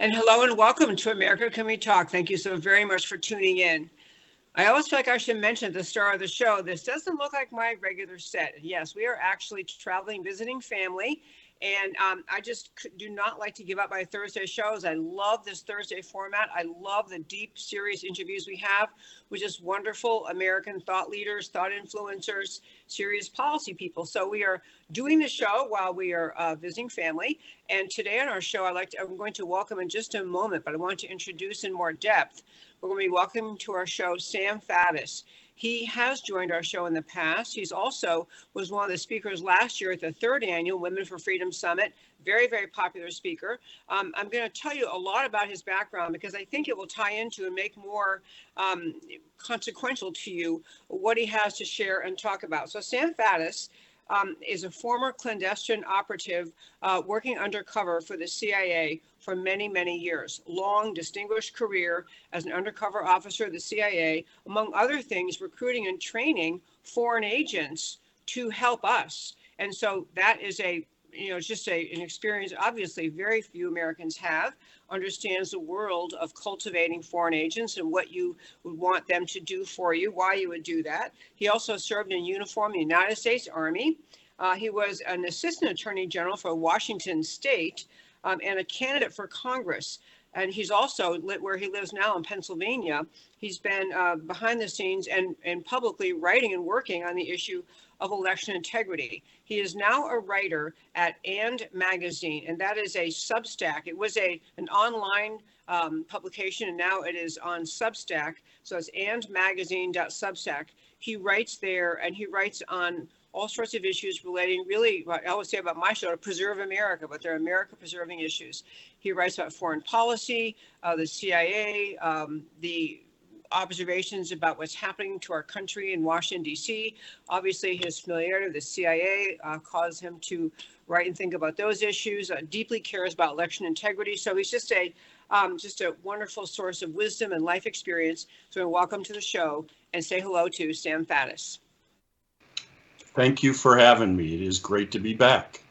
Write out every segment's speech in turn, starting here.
And hello and welcome to America Can We Talk. Thank you so very much for tuning in. I always feel like I should mention the start of the show, this doesn't look like my regular set. Yes, we are actually traveling, visiting family. And um, I just do not like to give up my Thursday shows. I love this Thursday format. I love the deep, serious interviews we have with just wonderful American thought leaders, thought influencers, serious policy people. So we are doing the show while we are uh, visiting family. And today on our show, I like to, I'm going to welcome in just a moment, but I want to introduce in more depth. We're going to be welcoming to our show Sam Faddis. He has joined our show in the past. He's also was one of the speakers last year at the third annual Women for Freedom Summit. Very, very popular speaker. Um, I'm going to tell you a lot about his background because I think it will tie into and make more um, consequential to you what he has to share and talk about. So Sam Faddis um, is a former clandestine operative uh, working undercover for the CIA for many, many years. Long, distinguished career as an undercover officer of the CIA, among other things, recruiting and training foreign agents to help us. And so that is a you know, it's just a, an experience obviously very few Americans have, understands the world of cultivating foreign agents and what you would want them to do for you, why you would do that. He also served in uniform in the United States Army. Uh, he was an assistant attorney general for Washington State um, and a candidate for Congress. And he's also where he lives now in Pennsylvania. He's been uh, behind the scenes and, and publicly writing and working on the issue of election integrity. He is now a writer at And Magazine, and that is a Substack. It was a an online um, publication, and now it is on Substack. So it's andmagazine.substack. He writes there, and he writes on all sorts of issues relating, really, what I always say about my show, to preserve America, but they're America preserving issues. He writes about foreign policy, uh, the CIA, um, the observations about what's happening to our country in Washington, D.C. Obviously, his familiarity with the CIA uh, caused him to write and think about those issues. Uh, deeply cares about election integrity. So he's just a um, just a wonderful source of wisdom and life experience. So welcome to the show and say hello to Sam Faddis. Thank you for having me. It is great to be back.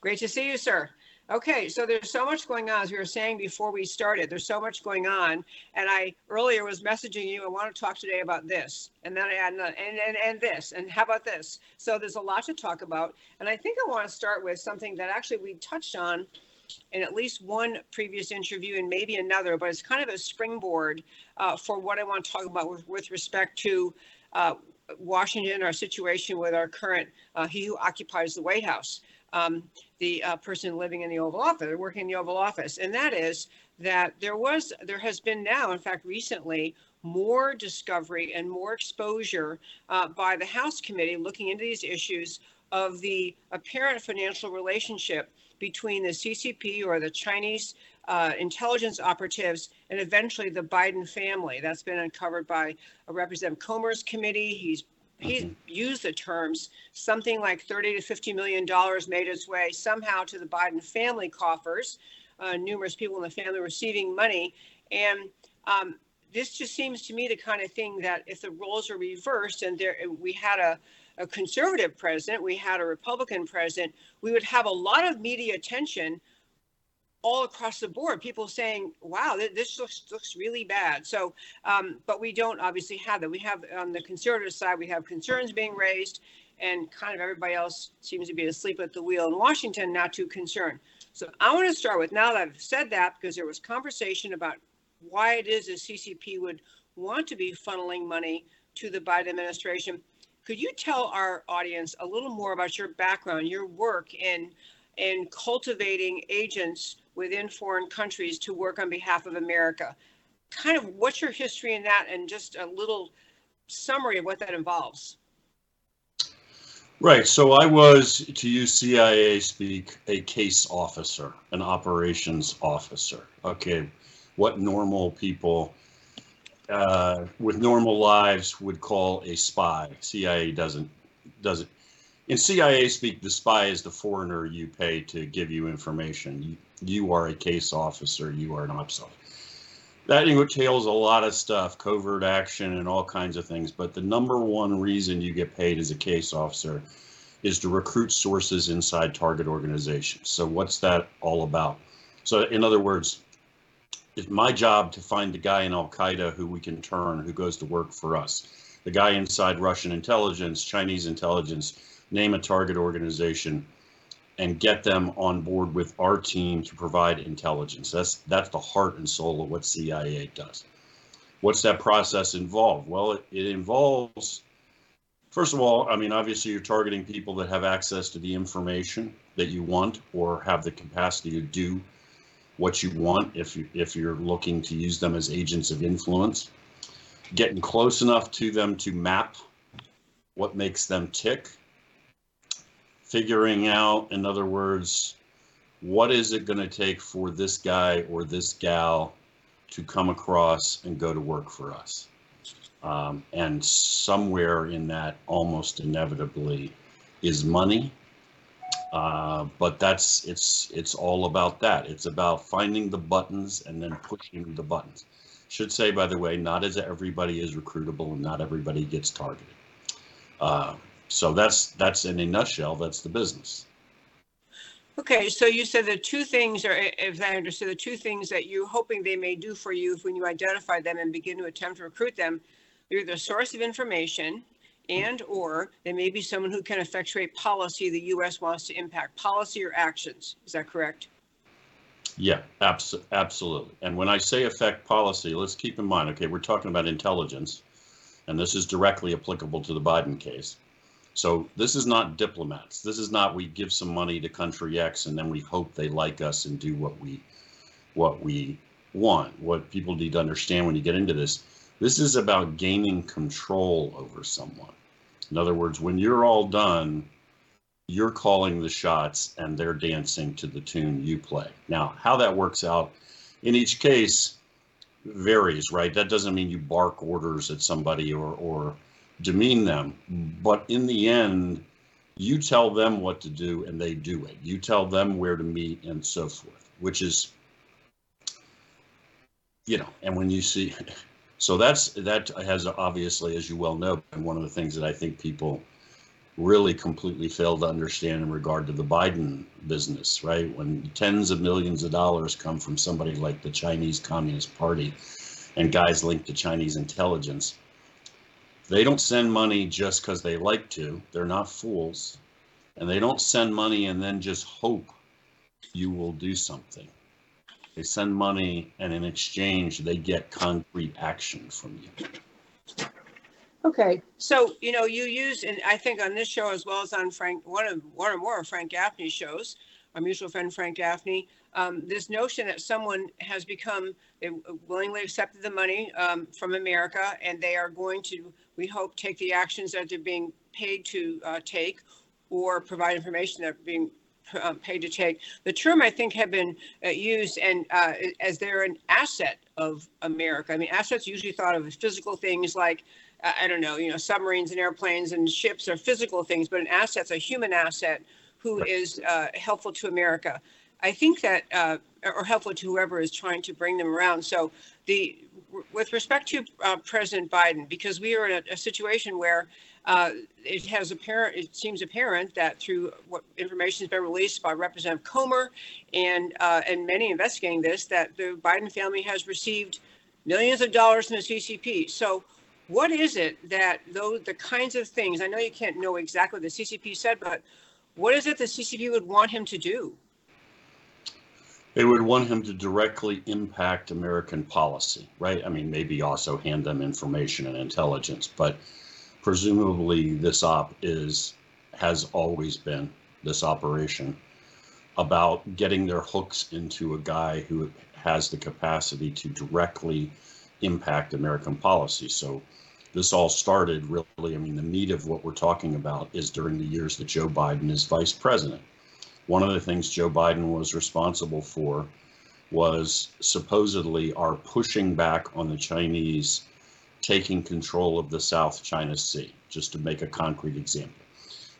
Great to see you, sir. Okay, so there's so much going on, as we were saying before we started. There's so much going on, and I earlier was messaging you. I want to talk today about this, and then I add and and and this, and how about this? So there's a lot to talk about, and I think I want to start with something that actually we touched on in at least one previous interview and maybe another, but it's kind of a springboard uh, for what I want to talk about with, with respect to uh, Washington, our situation with our current, uh, he who occupies the White House, um, the uh, person living in the Oval Office, or working in the Oval Office. And that is that there was, there has been now, in fact, recently, more discovery and more exposure uh, by the House committee looking into these issues of the apparent financial relationship between the CCP or the Chinese uh, intelligence operatives and eventually the Biden family. That's been uncovered by a Representative Comer's committee. He's he's used the terms something like 30 to 50 million dollars made its way somehow to the Biden family coffers. Uh, numerous people in the family receiving money, and um, this just seems to me the kind of thing that if the roles are reversed and there we had a a conservative president, we had a Republican president, we would have a lot of media attention all across the board. People saying, "Wow, this looks looks really bad." So, um, but we don't obviously have that. We have on the conservative side, we have concerns being raised, and kind of everybody else seems to be asleep at the wheel in Washington, not too concerned. So, I want to start with now that I've said that because there was conversation about why it is the CCP would want to be funneling money to the Biden administration. Could you tell our audience a little more about your background, your work in in cultivating agents within foreign countries to work on behalf of America? Kind of what's your history in that, and just a little summary of what that involves. Right. So I was, to use CIA speak, a case officer, an operations officer. Okay. What normal people uh, with normal lives would call a spy. CIA doesn't doesn't. In CIA speak, the spy is the foreigner you pay to give you information. You, are a case officer. You are an ops officer. That entails a lot of stuff, covert action and all kinds of things. But the number one reason you get paid as a case officer is to recruit sources inside target organizations. So what's that all about? So in other words, it's my job to find the guy in Al Qaeda who we can turn, who goes to work for us. The guy inside Russian intelligence, Chinese intelligence, name a target organization, and get them on board with our team to provide intelligence. That's that's the heart and soul of what CIA does. What's that process involve? Well, it, it involves, first of all, I mean, obviously you're targeting people that have access to the information that you want or have the capacity to do what you want if you if you're looking to use them as agents of influence getting close enough to them to map what makes them tick figuring out in other words what is it going to take for this guy or this gal to come across and go to work for us um, and somewhere in that almost inevitably is money uh, but that's it's it's all about that. It's about finding the buttons and then pushing the buttons. Should say, by the way, not as everybody is recruitable and not everybody gets targeted. Uh, so that's that's in a nutshell. That's the business. Okay, so you said the two things are, if I understood, the two things that you're hoping they may do for you when you identify them and begin to attempt to recruit them, they're the source of information and or they may be someone who can effectuate policy the U.S. wants to impact, policy or actions. Is that correct? Yeah, abs- absolutely. And when I say affect policy, let's keep in mind, okay, we're talking about intelligence, and this is directly applicable to the Biden case. So this is not diplomats. This is not we give some money to country X and then we hope they like us and do what we what we want. What people need to understand when you get into this, this is about gaining control over someone. In other words, when you're all done, you're calling the shots and they're dancing to the tune you play. Now, how that works out in each case varies, right? That doesn't mean you bark orders at somebody or, or demean them. Hmm. But in the end, you tell them what to do and they do it. You tell them where to meet and so forth, which is, you know, and when you see, so that's that has obviously, as you well know, been one of the things that I think people really completely fail to understand in regard to the Biden business, right? When tens of millions of dollars come from somebody like the Chinese Communist Party and guys linked to Chinese intelligence, they don't send money just because they like to. They're not fools. And they don't send money and then just hope you will do something. They send money and in exchange, they get concrete action from you. Okay, so you know you use, and I think on this show as well as on Frank, one of one or more of Frank Gaffney's shows, our mutual friend Frank Gaffney, um, this notion that someone has become they willingly accepted the money um, from America and they are going to, we hope, take the actions that they're being paid to uh, take, or provide information that they're being um, paid to take. The term I think have been uh, used and uh, as they're an asset of America. I mean, assets usually thought of as physical things like uh, I don't know, you know, submarines and airplanes and ships are physical things, but an asset's a human asset who is uh, helpful to America. I think that, uh, or helpful to whoever is trying to bring them around. So the, with respect to uh, President Biden, because we are in a, a situation where uh, it has apparent, it seems apparent that through what information has been released by Representative Comer and uh, and many investigating this, that the Biden family has received millions of dollars from the CCP. So what is it that those the kinds of things? I know you can't know exactly what the CCP said, but what is it the CCP would want him to do? They would want him to directly impact American policy, right? I mean, maybe also hand them information and intelligence, but presumably this op is has always been this operation about getting their hooks into a guy who has the capacity to directly impact American policy. So this all started really, I mean, the meat of what we're talking about is during the years that Joe Biden is vice president. One of the things Joe Biden was responsible for was supposedly our pushing back on the Chinese taking control of the South China Sea, just to make a concrete example.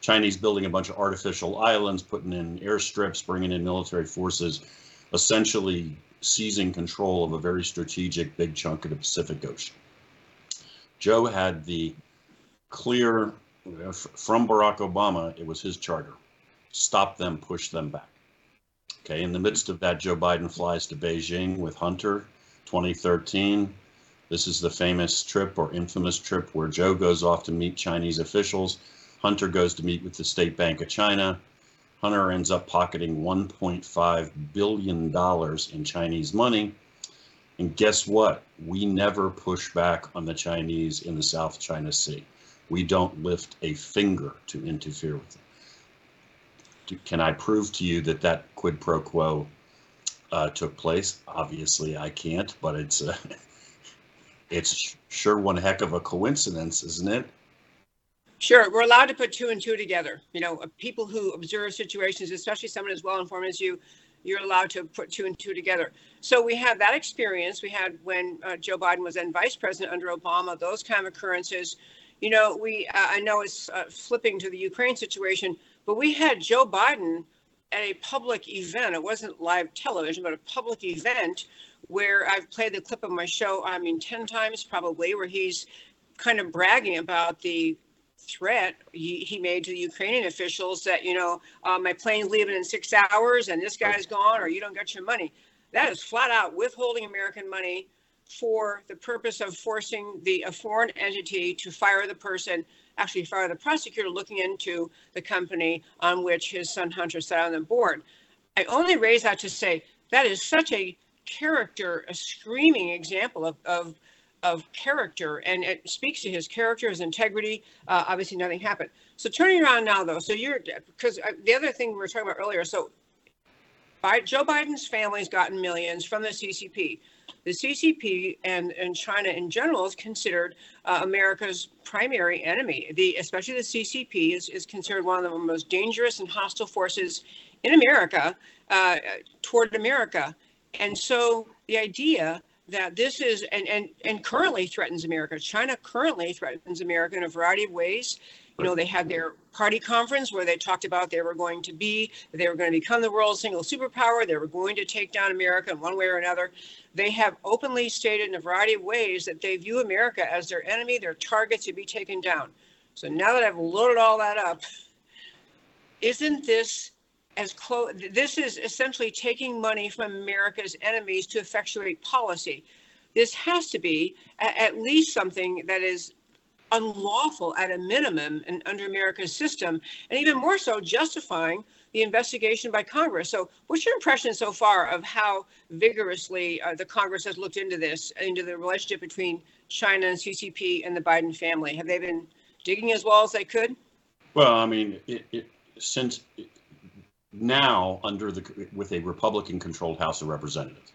Chinese building a bunch of artificial islands, putting in airstrips, bringing in military forces, essentially seizing control of a very strategic big chunk of the Pacific Ocean. Joe had the clear from Barack Obama, it was his charter stop them, push them back. Okay, in the midst of that, Joe Biden flies to Beijing with Hunter 2013. This is the famous trip or infamous trip where Joe goes off to meet Chinese officials. Hunter goes to meet with the State Bank of China. Hunter ends up pocketing $1.5 billion in Chinese money. And guess what? We never push back on the Chinese in the South China Sea. We don't lift a finger to interfere with them. Can I prove to you that that quid pro quo uh, took place? Obviously, I can't, but it's uh, it's sure one heck of a coincidence, isn't it? Sure, we're allowed to put two and two together. You know, people who observe situations, especially someone as well informed as you, you're allowed to put two and two together. So we had that experience. We had when uh, Joe Biden was then vice president under Obama, those kind of occurrences. You know, we uh, I know it's uh, flipping to the Ukraine situation, but we had Joe Biden at a public event. It wasn't live television, but a public event where I've played the clip of my show, I mean, 10 times probably, where he's kind of bragging about the threat he, he made to the Ukrainian officials that, you know, uh, my plane's leaving in six hours and this guy's gone or you don't get your money. That is flat out withholding American money for the purpose of forcing the a foreign entity to fire the person actually fire the prosecutor looking into the company on which his son Hunter sat on the board. I only raise that to say that is such a character, a screaming example of, of, of character, and it speaks to his character, his integrity. Uh, obviously, nothing happened. So turning around now, though, so you're because uh, the other thing we were talking about earlier. So Joe Biden's family's gotten millions from the CCP the CCP and, and China in general is considered uh, America's primary enemy. The especially the CCP is, is considered one of the most dangerous and hostile forces in America uh, toward America. And so the idea that this is and, and and currently threatens America. China currently threatens America in a variety of ways. You know, they had their party conference where they talked about they were going to be, they were going to become the world's single superpower. They were going to take down America in one way or another. They have openly stated in a variety of ways that they view America as their enemy, their target to be taken down. So now that I've loaded all that up, isn't this as close? This is essentially taking money from America's enemies to effectuate policy. This has to be at least something that is unlawful at a minimum and under America's system, and even more so justifying the investigation by Congress. So, what's your impression so far of how vigorously uh, the Congress has looked into this, into the relationship between China and CCP and the Biden family? Have they been digging as well as they could? Well, I mean, it, it, since now under the with a Republican-controlled House of Representatives,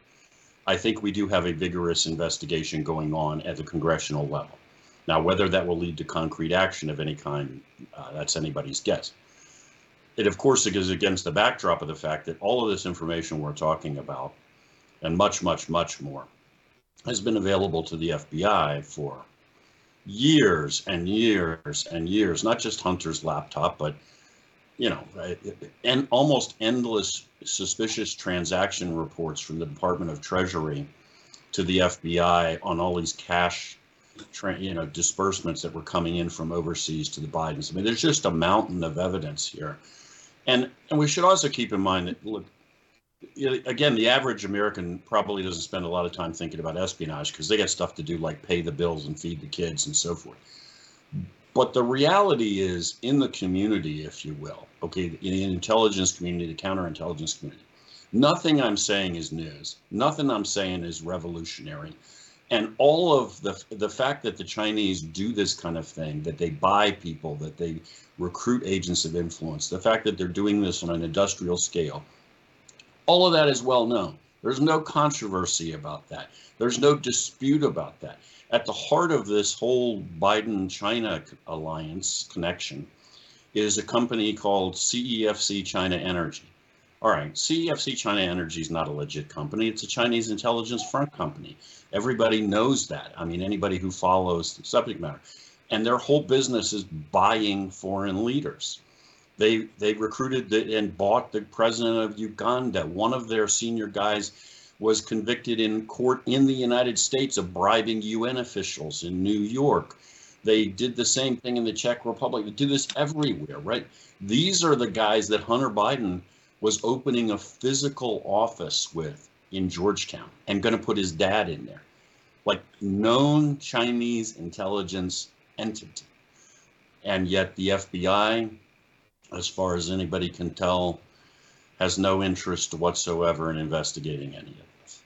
I think we do have a vigorous investigation going on at the congressional level. Now, whether that will lead to concrete action of any kind, uh, that's anybody's guess. It, of course, is against the backdrop of the fact that all of this information we're talking about, and much, much, much more, has been available to the FBI for years and years and years, not just Hunter's laptop, but you know, and almost endless suspicious transaction reports from the Department of Treasury to the FBI on all these cash you know, disbursements that were coming in from overseas to the Bidens. I mean, there's just a mountain of evidence here. And, and we should also keep in mind that, look, again, the average American probably doesn't spend a lot of time thinking about espionage because they got stuff to do like pay the bills and feed the kids and so forth. But the reality is, in the community, if you will, okay, in the intelligence community, the counterintelligence community, Nothing I'm saying is news. Nothing I'm saying is revolutionary. And all of the the fact that the Chinese do this kind of thing, that they buy people, that they recruit agents of influence, the fact that they're doing this on an industrial scale, all of that is well known. There's no controversy about that. There's no dispute about that. At the heart of this whole Biden China alliance connection is a company called CEFC China Energy. All right, CEFC China Energy is not a legit company. It's a Chinese intelligence front company. Everybody knows that. I mean, anybody who follows the subject matter. And their whole business is buying foreign leaders. They they recruited the, and bought the president of Uganda. One of their senior guys was convicted in court in the United States of bribing UN officials in New York. They did the same thing in the Czech Republic. They do this everywhere, right? These are the guys that Hunter Biden was opening a physical office with in Georgetown and going to put his dad in there. Like known Chinese intelligence entity. And yet the FBI, as far as anybody can tell, has no interest whatsoever in investigating any of this.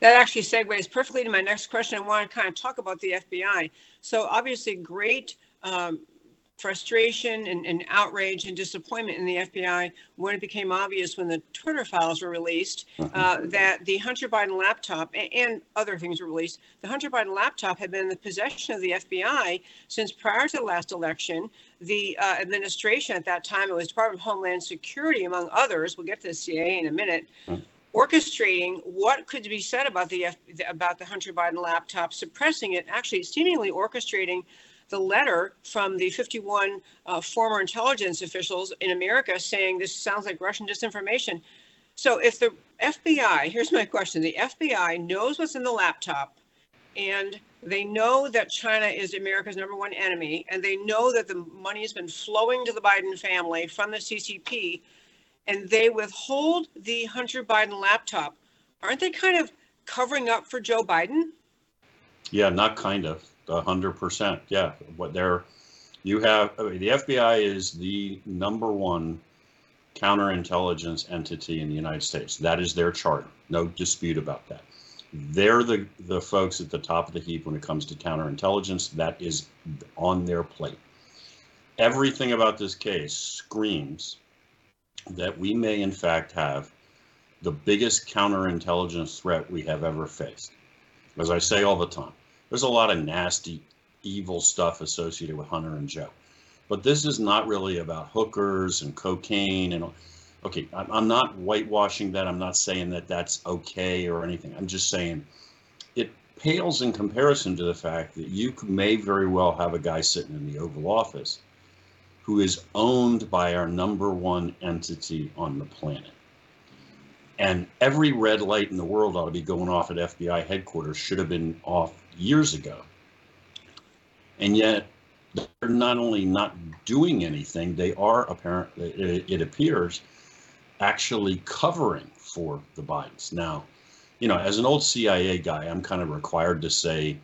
That actually segues perfectly to my next question. I want to kind of talk about the FBI. So obviously, great um, frustration and, and, outrage and disappointment in the FBI when it became obvious when the Twitter files were released mm-hmm. uh, that the Hunter Biden laptop and, and, other things were released. The Hunter Biden laptop had been in the possession of the FBI since prior to the last election. The uh, administration at that time, it was Department of Homeland Security, among others. We'll get to the CIA in a minute. Mm-hmm orchestrating what could be said about the about the Hunter Biden laptop, suppressing it, actually seemingly orchestrating the letter from the 51 uh, former intelligence officials in America saying this sounds like Russian disinformation. So if the FBI, here's my question the FBI knows what's in the laptop and they know that China is America's number one enemy, and they know that the money has been flowing to the Biden family from the CCP, and they withhold the Hunter Biden laptop. Aren't they kind of covering up for Joe Biden? Yeah, not kind of hundred percent. Yeah, what they're you have I mean, the FBI is the number one counterintelligence entity in the United States. That is their charter. No dispute about that. They're the the folks at the top of the heap when it comes to counterintelligence. That is on their plate. Everything about this case screams that we may in fact have the biggest counterintelligence threat we have ever faced. As I say all the time, there's a lot of nasty, evil stuff associated with Hunter and Joe. But this is not really about hookers and cocaine and okay, I'm not whitewashing that. I'm not saying that that's okay or anything. I'm just saying it pales in comparison to the fact that you may very well have a guy sitting in the Oval Office who is owned by our number one entity on the planet. And every red light in the world ought to be going off at FBI headquarters, should have been off years ago. And yet, they're not only not doing anything, they are apparently, it, appears, actually covering for the Bidens. Now, you know, as an old CIA guy, I'm kind of required to say,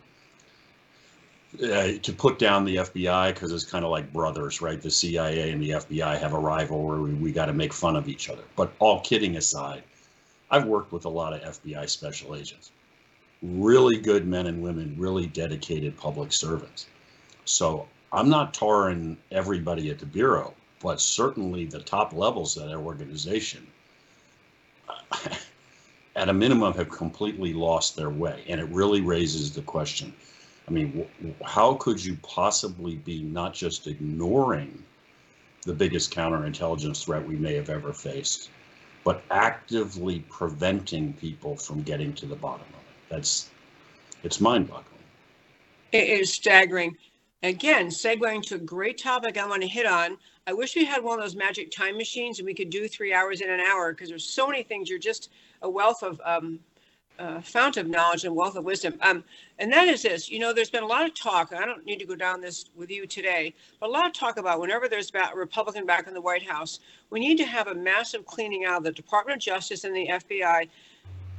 uh, to put down the FBI because it's kind of like brothers, right? The CIA and the FBI have a rivalry. We, we got to make fun of each other. But all kidding aside, I've worked with a lot of FBI special agents really good men and women, really dedicated public servants. So I'm not tarring everybody at the Bureau, but certainly the top levels of that organization, at a minimum, have completely lost their way. And it really raises the question I mean, how could you possibly be not just ignoring the biggest counterintelligence threat we may have ever faced, but actively preventing people from getting to the bottom of it? That's it's mind-boggling. It is staggering. Again, segueing to a great topic I want to hit on. I wish we had one of those magic time machines and we could do three hours in an hour because there's so many things. You're just a wealth of um, fount of knowledge and wealth of wisdom. Um, and that is this, you know, there's been a lot of talk. I don't need to go down this with you today, but a lot of talk about whenever there's a Republican back in the White House, we need to have a massive cleaning out of the Department of Justice and the FBI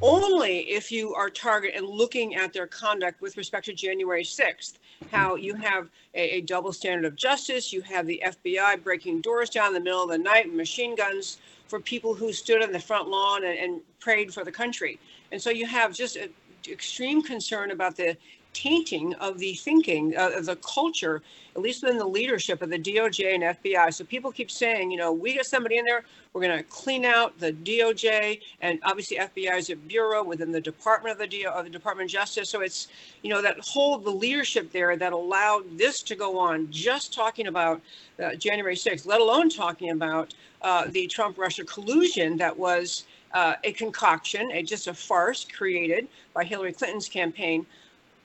only if you are target and looking at their conduct with respect to January 6th, how you have a, a double standard of justice, you have the FBI breaking doors down in the middle of the night machine guns for people who stood on the front lawn and, and prayed for the country. And so you have just a, extreme concern about the tainting of the thinking uh, of the culture, at least within the leadership of the DOJ and FBI. So people keep saying, you know, we get somebody in there, we're going to clean out the DOJ, and obviously FBI is a bureau within the Department of the DO, of the Department of Justice. So it's, you know, that whole the leadership there that allowed this to go on. Just talking about uh, January 6th, let alone talking about uh, the Trump-Russia collusion that was. Uh, a concoction, a just a farce created by Hillary Clinton's campaign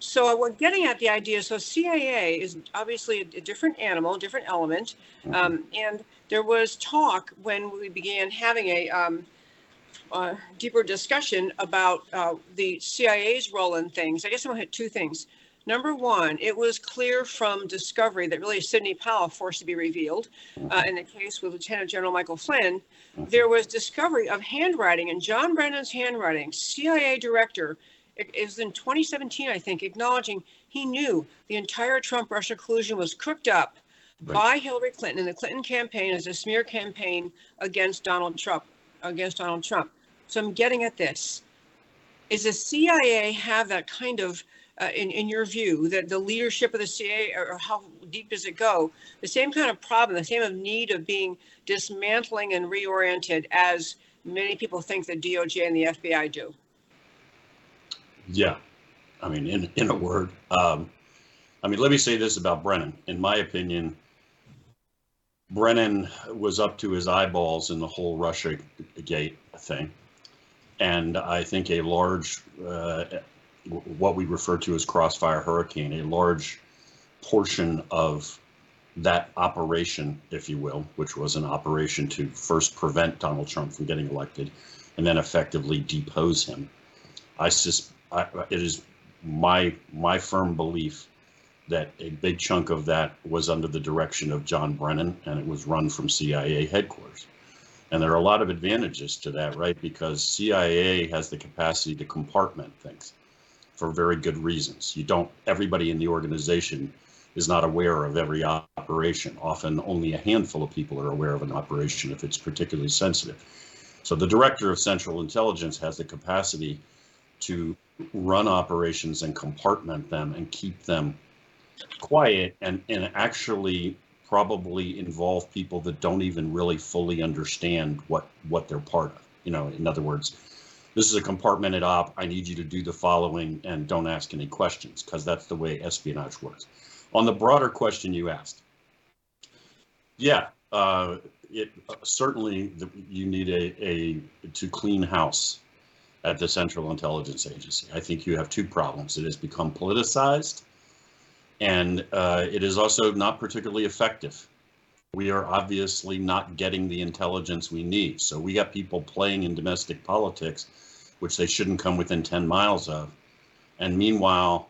so we're getting at the idea. So CIA is obviously a, a different animal, different element, Mm-hmm. um, and there was talk when we began having a um, uh, deeper discussion about uh, the CIA's role in things. I guess I'm gonna hit two things. Number one, it was clear from discovery that really Sidney Powell forced to be revealed. Uh, in the case with Lieutenant General Michael Flynn, there was discovery of handwriting and John Brennan's handwriting. CIA director it was in 2017, I think, acknowledging he knew the entire Trump Russia collusion was cooked up Right. by Hillary Clinton and the Clinton campaign as a smear campaign against Donald Trump, against Donald Trump. So I'm getting at this. Is the CIA have that kind of, uh, in, in your view, that the leadership of the CIA, or, or how deep does it go? The same kind of problem, the same of need of being dismantling and reoriented as many people think the DOJ and the FBI do. Yeah, I mean, in in a word, um, I mean, let me say this about Brennan. In my opinion, Brennan was up to his eyeballs in the whole Russia Gate thing, and I think a large, uh, what we refer to as crossfire hurricane, a large portion of that operation, if you will, which was an operation to first prevent Donald Trump from getting elected, and then effectively depose him. I sus- I, it is my my firm belief that a big chunk of that was under the direction of John Brennan, and it was run from CIA headquarters. And there are a lot of advantages to that, right? Because CIA has the capacity to compartment things for very good reasons. You don't. Everybody in the organization is not aware of every operation. Often, only a handful of people are aware of an operation if it's particularly sensitive. So the director of Central Intelligence has the capacity to run operations and compartment them and keep them quiet and, and actually probably involve people that don't even really fully understand what, what they're part of. You know, in other words, this is a compartmented op. I need you to do the following and don't ask any questions because that's the way espionage works. On the broader question you asked, yeah, uh, it uh, certainly the, you need a, a to clean house at the Central Intelligence Agency. I think you have two problems. It has become politicized, and uh, it is also not particularly effective. We are obviously not getting the intelligence we need. So we got people playing in domestic politics, which they shouldn't come within 10 miles of. And meanwhile,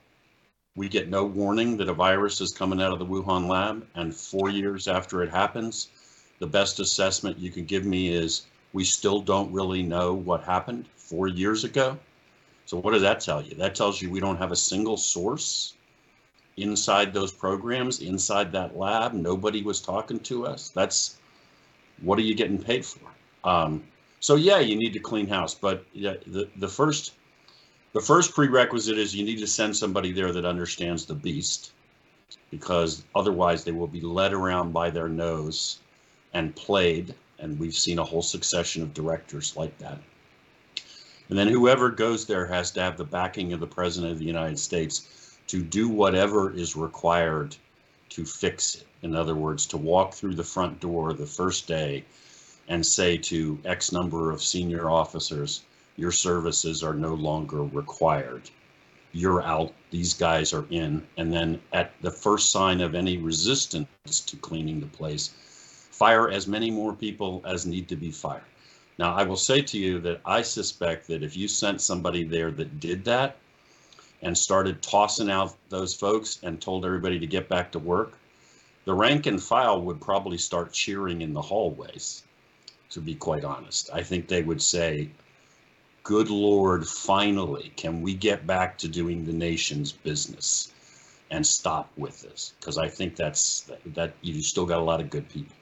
we get no warning that a virus is coming out of the Wuhan lab. And four years after it happens, the best assessment you can give me is we still don't really know what happened four years ago. So what does that tell you? That tells you we don't have a single source inside those programs, inside that lab. Nobody was talking to us. That's what are you getting paid for? Um, so yeah, you need to clean house, but yeah, the the first the first prerequisite is you need to send somebody there that understands the beast, because otherwise they will be led around by their nose and played. And we've seen a whole succession of directors like that. And then whoever goes there has to have the backing of the President of the United States to do whatever is required to fix it. In other words, to walk through the front door the first day and say to X number of senior officers, your services are no longer required. You're out, these guys are in. And then at the first sign of any resistance to cleaning the place, fire as many more people as need to be fired. Now, I will say to you that I suspect that if you sent somebody there that did that and started tossing out those folks and told everybody to get back to work, the rank and file would probably start cheering in the hallways, to be quite honest. I think they would say, good Lord, finally, can we get back to doing the nation's business and stop with this? Because I think that's that you still got a lot of good people.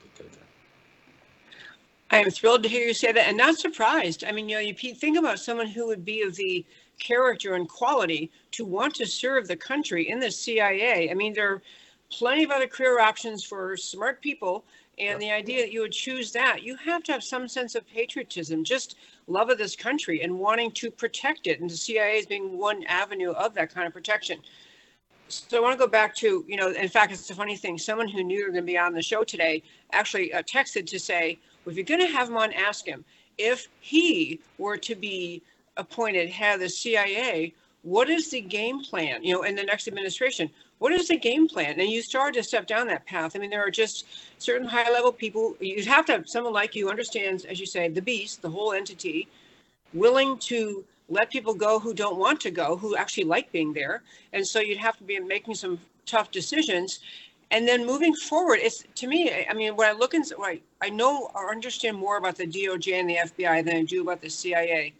I am thrilled to hear you say that and not surprised. I mean, you know, you think about someone who would be of the character and quality to want to serve the country in the CIA. I mean, there are plenty of other career options for smart people. And the idea that you would choose that, you have to have some sense of patriotism, just love of this country and wanting to protect it. And the CIA is being one avenue of that kind of protection. So I want to go back to, you know, in fact, it's a funny thing. Someone who knew you were going to be on the show today actually uh, texted to say, well, if you're going to have him on, ask him if he were to be appointed head of the CIA, what is the game plan, you know, in the next administration? What is the game plan? And you started to step down that path. I mean, there are just certain high level people. You'd have to have someone like you understands, as you say, the beast, the whole entity, willing to let people go who don't want to go, who actually like being there. And so you'd have to be making some tough decisions. And then moving forward, it's to me, I mean, when I look and I, I know or understand more about the DOJ and the FBI than I do about the CIA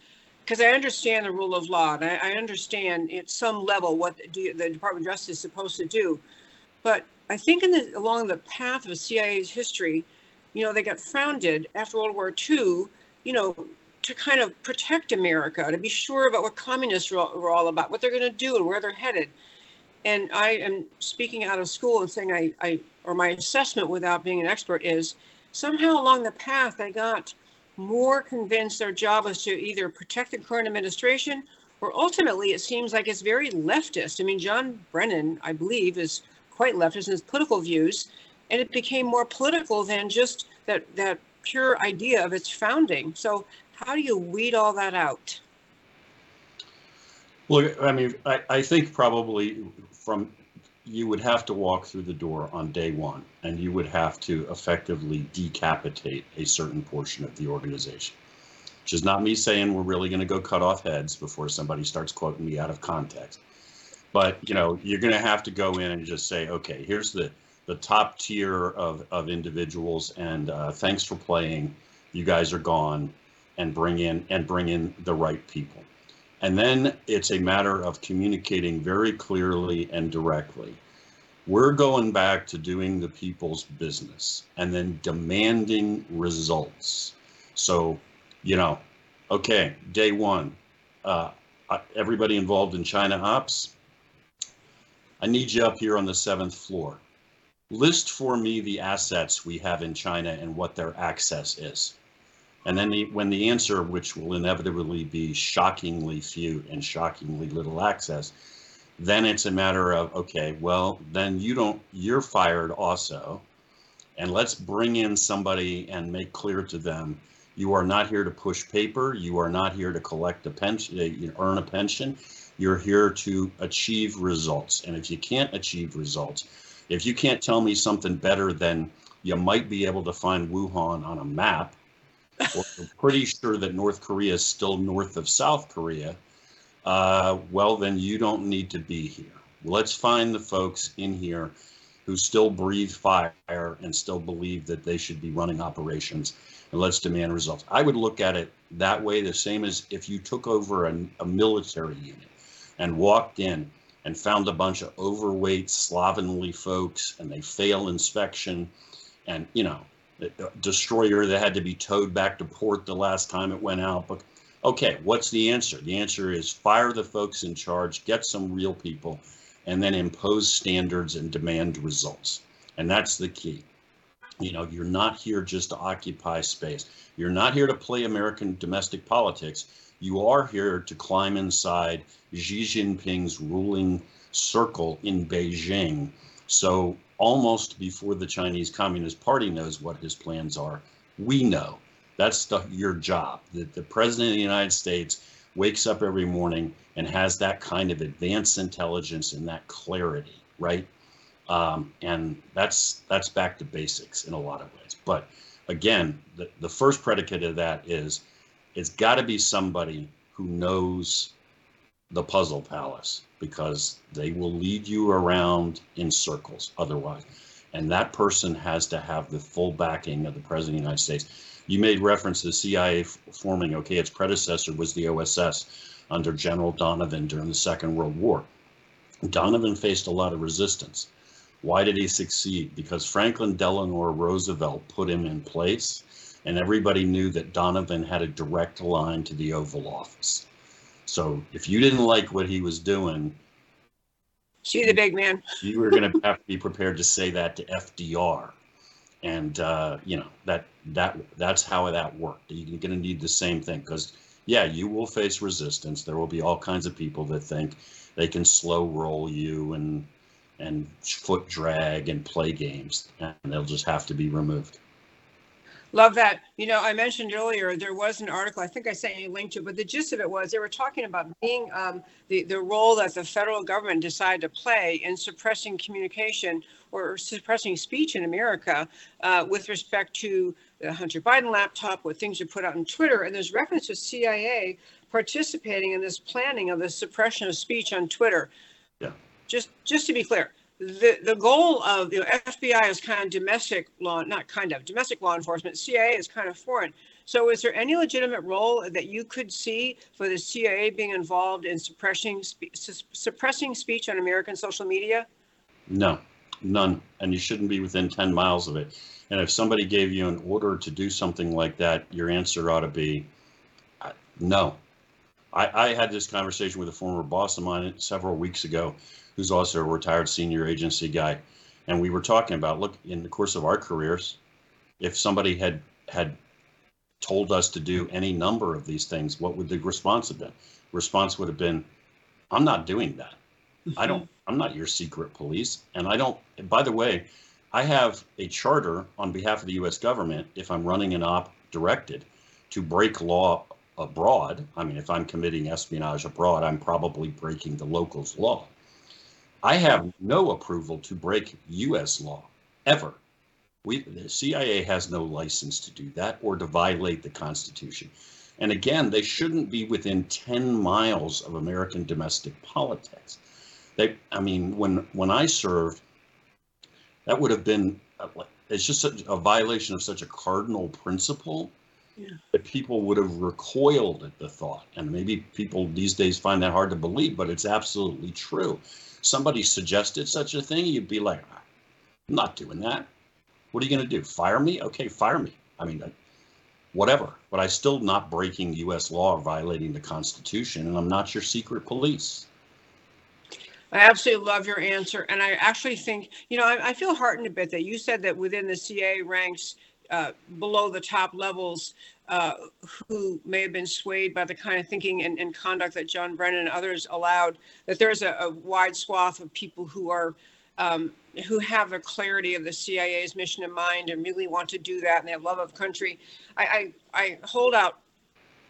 because I understand the rule of law and I, I understand at some level what the, the Department of Justice is supposed to do. But I think in the, along the path of CIA's history, you know, they got founded after World War II, you know, to kind of protect America, to be sure about what communists were all, about, what they're going to do and where they're headed. And I am speaking out of school and saying I, I, or my assessment without being an expert is somehow along the path, they got more convinced their job was to either protect the current administration or ultimately it seems like it's very leftist. I mean, John Brennan, I believe, is quite leftist in his political views, and it became more political than just that that pure idea of its founding. So how do you weed all that out? Well, I mean, I, I think probably from you would have to walk through the door on day one and you would have to effectively decapitate a certain portion of the organization. Which is not me saying we're really going to go cut off heads before somebody starts quoting me out of context. But you know, you're going to have to go in and just say, okay, here's the the top tier of of individuals, and uh, thanks for playing. You guys are gone, and bring in and bring in the right people. And then it's a matter of communicating very clearly and directly. We're going back to doing the people's business and then demanding results. So, you know, okay, day one, uh, everybody involved in China ops, I need you up here on the seventh floor. List for me the assets we have in China and what their access is. And then the, when the answer, which will inevitably be shockingly few and shockingly little access, then it's a matter of, okay, well, then you don't, you're fired also. And let's bring in somebody and make clear to them, you are not here to push paper. You are not here to collect a pension, uh, earn a pension. You're here to achieve results. And if you can't achieve results, if you can't tell me something better than you might be able to find Wuhan on a map, we're pretty sure that North Korea is still north of South Korea, uh, well, then you don't need to be here. Let's find the folks in here who still breathe fire and still believe that they should be running operations, and let's demand results. I would look at it that way, the same as if you took over a, a military unit and walked in and found a bunch of overweight, slovenly folks, and they fail inspection, and you know destroyer that had to be towed back to port the last time it went out. But okay, what's the answer? The answer is fire the folks in charge, get some real people, and then impose standards and demand results. And that's the key. You know, you're not here just to occupy space. You're not here to play American domestic politics. You are here to climb inside Xi Jinping's ruling circle in Beijing. So almost before the Chinese Communist Party knows what his plans are. We know. That's the, your job. That the president of the United States wakes up every morning and has that kind of advanced intelligence and that clarity, right? Um, and that's that's back to basics in a lot of ways. But again, the, the first predicate of that is it's got to be somebody who knows the puzzle palace because they will lead you around in circles otherwise. And that person has to have the full backing of the President of the United States. You made reference to the CIA forming. Okay, its predecessor was the OSS under General Donovan during the Second World War. Donovan faced a lot of resistance. Why did he succeed? Because Franklin Delano Roosevelt put him in place, and everybody knew that Donovan had a direct line to the Oval Office. So if you didn't like what he was doing, See the big man. you were going to have to be prepared to say that to FDR, and uh, you know that that that's how that worked. You're going to need the same thing because yeah, you will face resistance. There will be all kinds of people that think they can slow roll you and and foot drag and play games, and they'll just have to be removed. Love that. You know, I mentioned earlier there was an article. I think I sent you a link to, but the gist of it was they were talking about being um, the the role that the federal government decided to play in suppressing communication or suppressing speech in America uh, with respect to the Hunter Biden laptop, what things are put out on Twitter, and there's reference to CIA participating in this planning of the suppression of speech on Twitter. Yeah. Just just to be clear, the the goal of the FBI is kind of domestic law, not kind of domestic law enforcement. CIA is kind of foreign. So, is there any legitimate role that you could see for the CIA being involved in suppressing spe- sus- suppressing speech on American social media? No, none, and you shouldn't be within 10 miles of it. And if somebody gave you an order to do something like that, your answer ought to be uh, no. I, I had this conversation with a former boss of mine several weeks ago, who's also a retired senior agency guy, and we were talking about look in the course of our careers, if somebody had had told us to do any number of these things, what would the response have been? Response would have been, "I'm not doing that. I don't. I'm not your secret police, and I don't. and By the way, I have a charter on behalf of the U.S. government if I'm running an op directed to break law abroad. I mean, if I'm committing espionage abroad, I'm probably breaking the locals' law. I have no approval to break U.S. law ever. We, the CIA has no license to do that or to violate the Constitution. And again, they shouldn't be within 10 miles of American domestic politics. They, I mean, when when I served, that would have been uh, it's just such a violation of such a cardinal principle Yeah. that people would have recoiled at the thought. And maybe people these days find that hard to believe, but it's absolutely true. Somebody suggested such a thing, you'd be like, I'm not doing that. What are you going to do? Fire me? Okay, fire me. I mean, whatever. But I'm still not breaking U.S. law or violating the Constitution, and I'm not your secret police. I absolutely love your answer, and I actually think you know I, I feel heartened a bit that you said that within the CIA ranks uh, below the top levels uh, who may have been swayed by the kind of thinking and, and conduct that John Brennan and others allowed, that there's a, a wide swath of people who are um, who have a clarity of the CIA's mission in mind and really want to do that and they have love of country. I, I, I hold out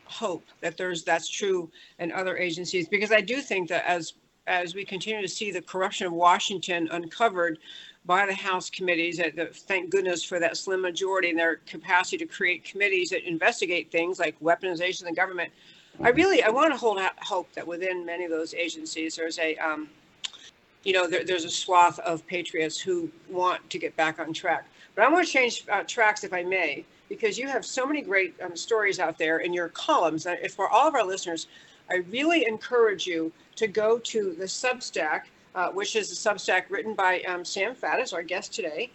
hope that there's that's true in other agencies because I do think that as as we continue to see the corruption of Washington uncovered by the House committees, that that- thank goodness for that slim majority and their capacity to create committees that investigate things like weaponization of the government. I really I want to hold out hope that within many of those agencies there's a um, you know there, there's a swath of patriots who want to get back on track. But I want to change uh, tracks if I may because you have so many great um, stories out there in your columns. And for all of our listeners, I really encourage you to go to the Substack, uh, which is a Substack written by um, Sam Faddis, our guest today,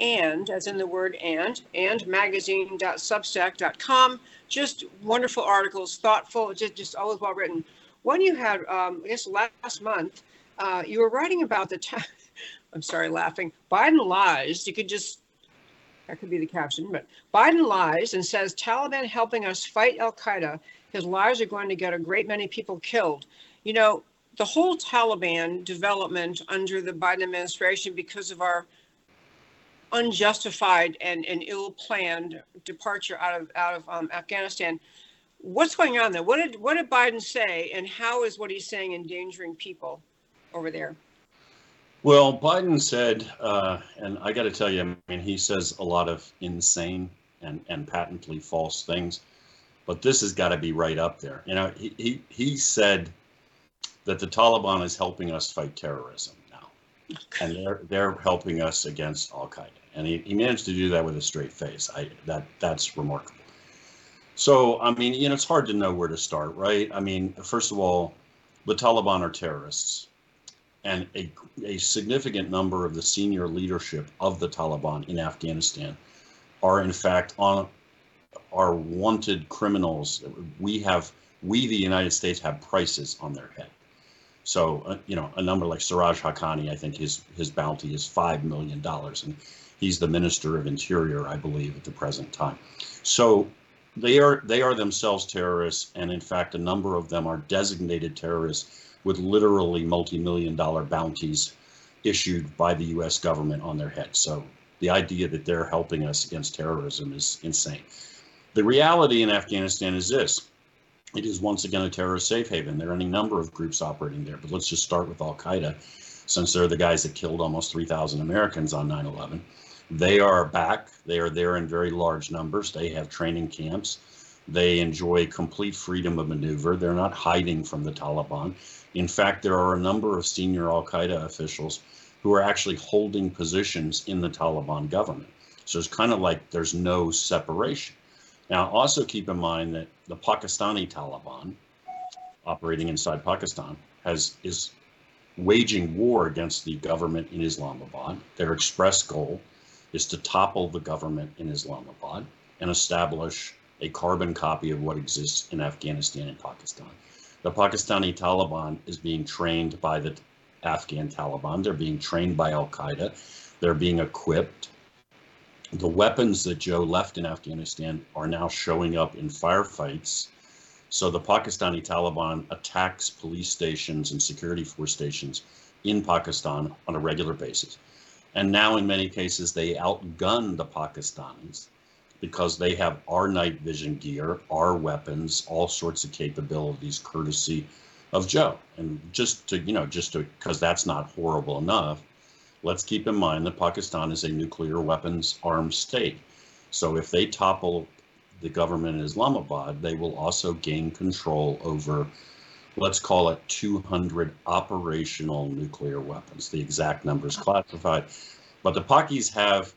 and as in the word and, and magazine.substack.com. Just wonderful articles, thoughtful, just, just always well written. One you had, um, I guess last month, uh, you were writing about the, ta- I'm sorry, laughing, Biden lies. You could just, that could be the caption, but Biden lies and says Taliban helping us fight Al Qaeda. His lies are going to get a great many people killed. You know, the whole Taliban development under the Biden administration, because of our unjustified and, and ill-planned departure out of out of um, Afghanistan, what's going on there? What did what did Biden say, and how is what he's saying endangering people over there? Well, Biden said, uh, and I got to tell you, I mean, he says a lot of insane and, and patently false things, but this has got to be right up there. You know, he, he, he said that the Taliban is helping us fight terrorism now, and they're, they're helping us against Al Qaeda. and he, he managed to do that with a straight face. I that that's remarkable. So I mean, you know, it's hard to know where to start, right? I mean, first of all, the Taliban are terrorists, and a a significant number of the senior leadership of the Taliban in Afghanistan are in fact on are wanted criminals. We have we the United States have prices on their head. So uh, you know, a number like Siraj Haqqani, I think his his bounty is five million dollars, and he's the Minister of Interior, I believe, at the present time. So they are they are themselves terrorists, and in fact, a number of them are designated terrorists with literally multi-million dollar bounties issued by the U.S. government on their heads. So the idea that they're helping us against terrorism is insane. The reality in Afghanistan is this it is once again a terrorist safe haven. There are any number of groups operating there, but let's just start with Al Qaeda, since they're the guys that killed almost 3,000 Americans on 9 11. They are back. They are there in very large numbers. They have training camps. They enjoy complete freedom of maneuver. They're not hiding from the Taliban. In fact, there are a number of senior Al Qaeda officials who are actually holding positions in the Taliban government. So it's kind of like there's no separation. Now, also keep in mind that the Pakistani Taliban, operating inside Pakistan, has is waging war against the government in Islamabad. Their express goal is to topple the government in Islamabad and establish a carbon copy of what exists in Afghanistan and Pakistan. The Pakistani Taliban is being trained by the Afghan Taliban. They're being trained by Al Qaeda. They're being equipped the weapons that Joe left in Afghanistan are now showing up in firefights. So the Pakistani Taliban attacks police stations and security force stations in Pakistan on a regular basis. And now, in many cases, they outgun the Pakistanis because they have our night vision gear, our weapons, all sorts of capabilities, courtesy of Joe. And just to, you know, just to, because that's not horrible enough, let's keep in mind that Pakistan is a nuclear weapons armed state. So if they topple the government in Islamabad, they will also gain control over, let's call it 200 operational nuclear weapons. The exact number is classified. But the Pakis have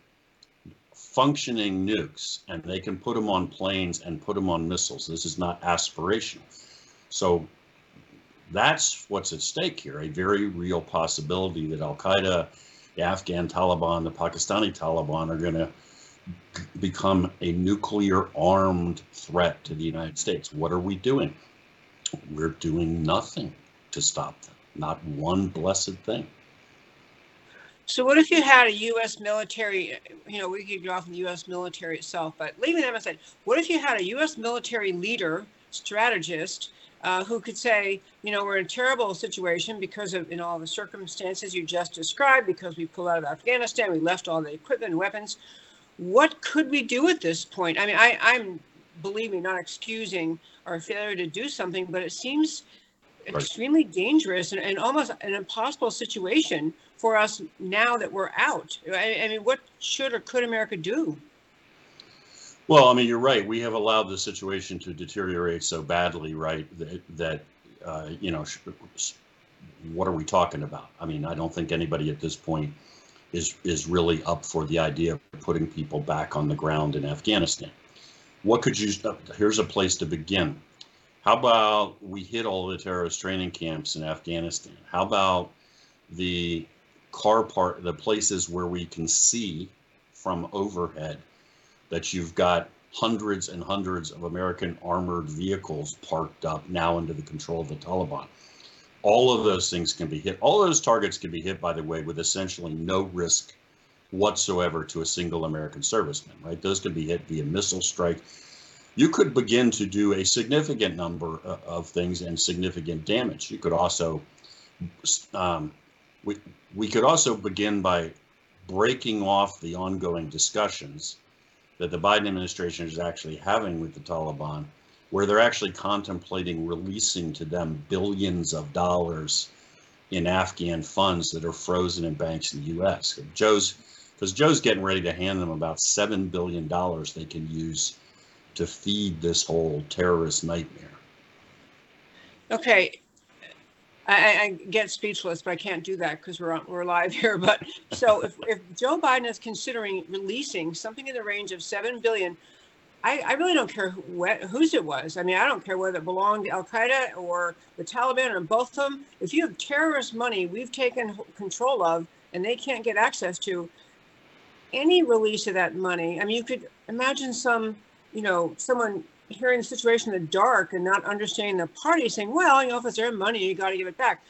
functioning nukes and they can put them on planes and put them on missiles. This is not aspirational. So that's what's at stake here a very real possibility that Al Qaeda the Afghan Taliban, the Pakistani Taliban are going to become a nuclear armed threat to the United States. What are we doing? We're doing nothing to stop them, not one blessed thing. So what if you had a U.S. military, you know, we could go off the U.S. military itself, but leaving them aside, what if you had a U.S. military leader, strategist, uh, who could say, you know, we're in a terrible situation because of in all the circumstances you just described, because we pulled out of Afghanistan, we left all the equipment and weapons. What could we do at this point? I mean, I, I'm, believe me, not excusing our failure to do something, but it seems right. extremely dangerous and, and almost an impossible situation for us now that we're out. I, I mean, what should or could America do? Well, I mean, you're right. We have allowed the situation to deteriorate so badly, right? That, that uh, you know, what are we talking about? I mean, I don't think anybody at this point is is really up for the idea of putting people back on the ground in Afghanistan. What could you? Here's a place to begin. How about we hit all the terrorist training camps in Afghanistan? How about the car part, the places where we can see from overhead that you've got hundreds and hundreds of American armored vehicles parked up now under the control of the Taliban. All of those things can be hit. All those targets can be hit, by the way, with essentially no risk whatsoever to a single American serviceman, right? Those can be hit via missile strike. You could begin to do a significant number of things and significant damage. You could also, um, we, we could also begin by breaking off the ongoing discussions that the Biden administration is actually having with the Taliban, where they're actually contemplating releasing to them billions of dollars in Afghan funds that are frozen in banks in the U.S. Joe's because Joe's getting ready to hand them about seven billion dollars they can use to feed this whole terrorist nightmare. Okay, I, I- get speechless, but I can't do that because we're on, we're live here. But so if, if Joe Biden is considering releasing something in the range of seven billion, I, I really don't care who, wh- whose it was. I mean, I don't care whether it belonged to Al Qaeda or the Taliban or both of them. If you have terrorist money we've taken control of and they can't get access to, any release of that money. I mean, you could imagine some, you know, someone hearing the situation in the dark and not understanding the party saying, well, you know, if it's their money, you got to give it back.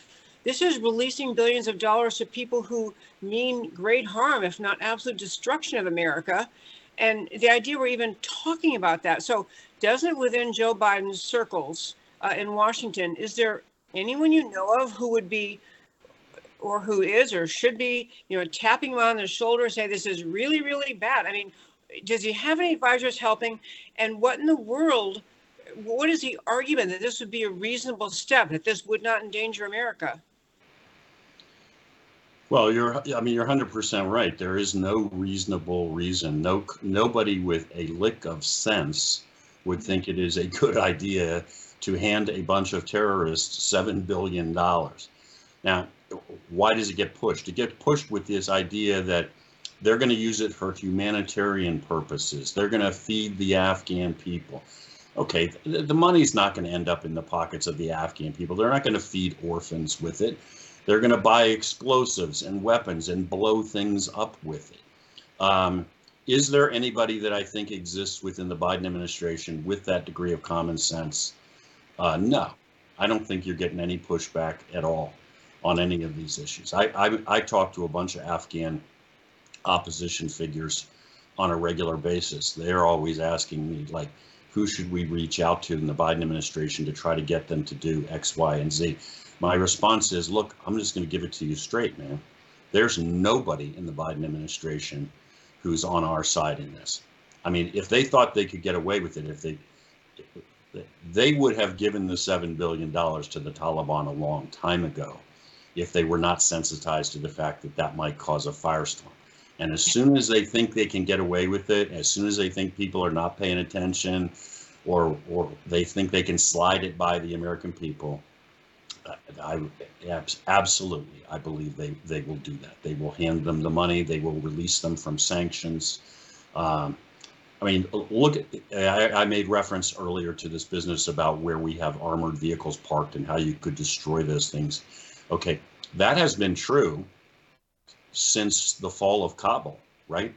This is releasing billions of dollars to people who mean great harm, if not absolute destruction of America. And the idea we're even talking about that. So, doesn't within Joe Biden's circles uh, in Washington, is there anyone you know of who would be or who is or should be, you know, tapping him on the shoulder and say, this is really, really bad? I mean, does he have any advisors helping? And what in the world, what is the argument that this would be a reasonable step, that this would not endanger America? Well, you're, I mean, you're 100% right. There is no reasonable reason. No, nobody with a lick of sense would think it is a good idea to hand a bunch of terrorists $7 billion. Now, why does it get pushed? It gets pushed with this idea that they're going to use it for humanitarian purposes. They're going to feed the Afghan people. Okay, the, money's not going to end up in the pockets of the Afghan people. They're not going to feed orphans with it. They're going to buy explosives and weapons and blow things up with it. Um, is there anybody that I think exists within the Biden administration with that degree of common sense? Uh, no, I don't think you're getting any pushback at all on any of these issues. I, I, I talk to a bunch of Afghan opposition figures on a regular basis. They're always asking me, like, who should we reach out to in the Biden administration to try to get them to do X, Y, and Z? My response is, look, I'm just going to give it to you straight, man. There's nobody in the Biden administration who's on our side in this. I mean, if they thought they could get away with it, if they they would have given the seven billion dollars to the Taliban a long time ago, if they were not sensitized to the fact that that might cause a firestorm. And as soon as they think they can get away with it, as soon as they think people are not paying attention, or or they think they can slide it by the American people, I, I absolutely I believe they they will do that. They will hand them the money. They will release them from sanctions. Um, I mean, look. At, I, I made reference earlier to this business about where we have armored vehicles parked and how you could destroy those things. Okay, that has been true since the fall of Kabul, right?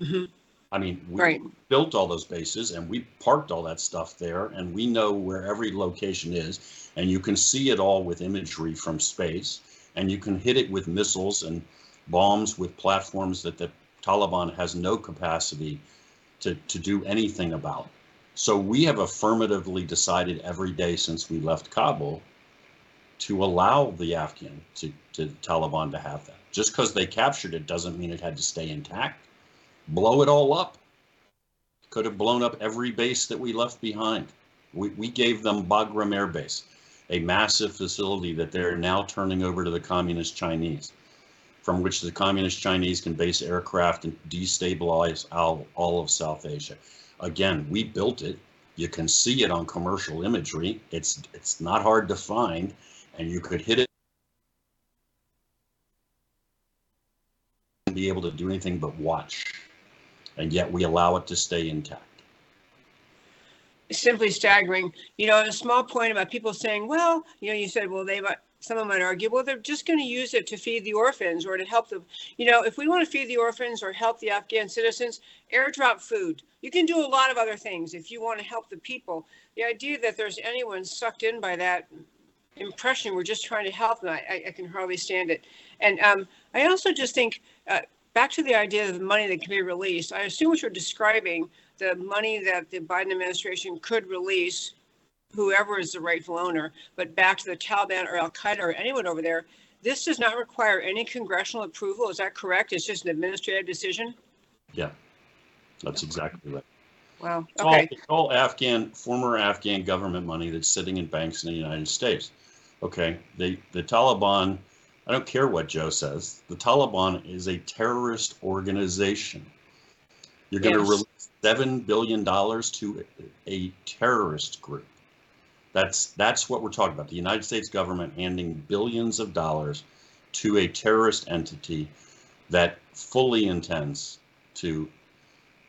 Mhm. I mean, we Right. built all those bases and we parked all that stuff there, and we know where every location is, and you can see it all with imagery from space, and you can hit it with missiles and bombs with platforms that the Taliban has no capacity to, to do anything about. So we have affirmatively decided every day since we left Kabul to allow the Afghan to, to Taliban to have that. Just because they captured it doesn't mean it had to stay intact. Blow it all up. Could have blown up every base that we left behind. We, we gave them Bagram Air Base, a massive facility that they're now turning over to the communist Chinese, from which the communist Chinese can base aircraft and destabilize all, all of South Asia. Again, we built it. You can see it on commercial imagery. It's it's not hard to find, and you could hit it be able to do anything but watch. And yet we allow it to stay intact. simply staggering. You know, a small point about people saying, well, you know, you said, well, they might, some someone might argue, well, they're just going to use it to feed the orphans or to help them. You know, if we want to feed the orphans or help the Afghan citizens, airdrop food. You can do a lot of other things if you want to help the people. The idea that there's anyone sucked in by that impression, we're just trying to help I, I- I can hardly stand it. And um, I also just think, uh, back to the idea of the money that can be released, I assume what you're describing, the money that the Biden administration could release, whoever is the rightful owner, but back to the Taliban or Al Qaeda or anyone over there, this does not require any congressional approval. Is that correct? It's just an administrative decision? Yeah, that's exactly right. Wow. It's all, Okay. it's all Afghan, former Afghan government money that's sitting in banks in the United States. Okay, they, the Taliban, I don't care what Joe says, the Taliban is a terrorist organization. You're going to release seven billion dollars to a terrorist group. That's that's what we're talking about. The United States government handing billions of dollars to a terrorist entity that fully intends to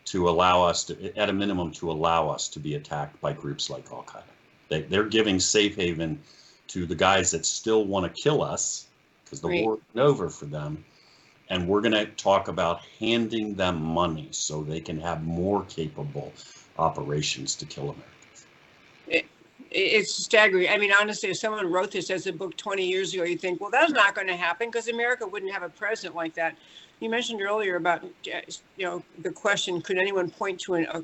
to allow us to, at a minimum, to allow us to be attacked by groups like Al Qaeda. They, they're giving safe haven to the guys that still want to kill us because the Right. war isn't over for them. And we're going to talk about handing them money so they can have more capable operations to kill Americans. It- It's staggering. I mean, honestly, if someone wrote this as a book 20 years ago, you'd think, well, that's not going to happen because America wouldn't have a president like that. You mentioned earlier about, uh, you know, the question, could anyone point to an, uh,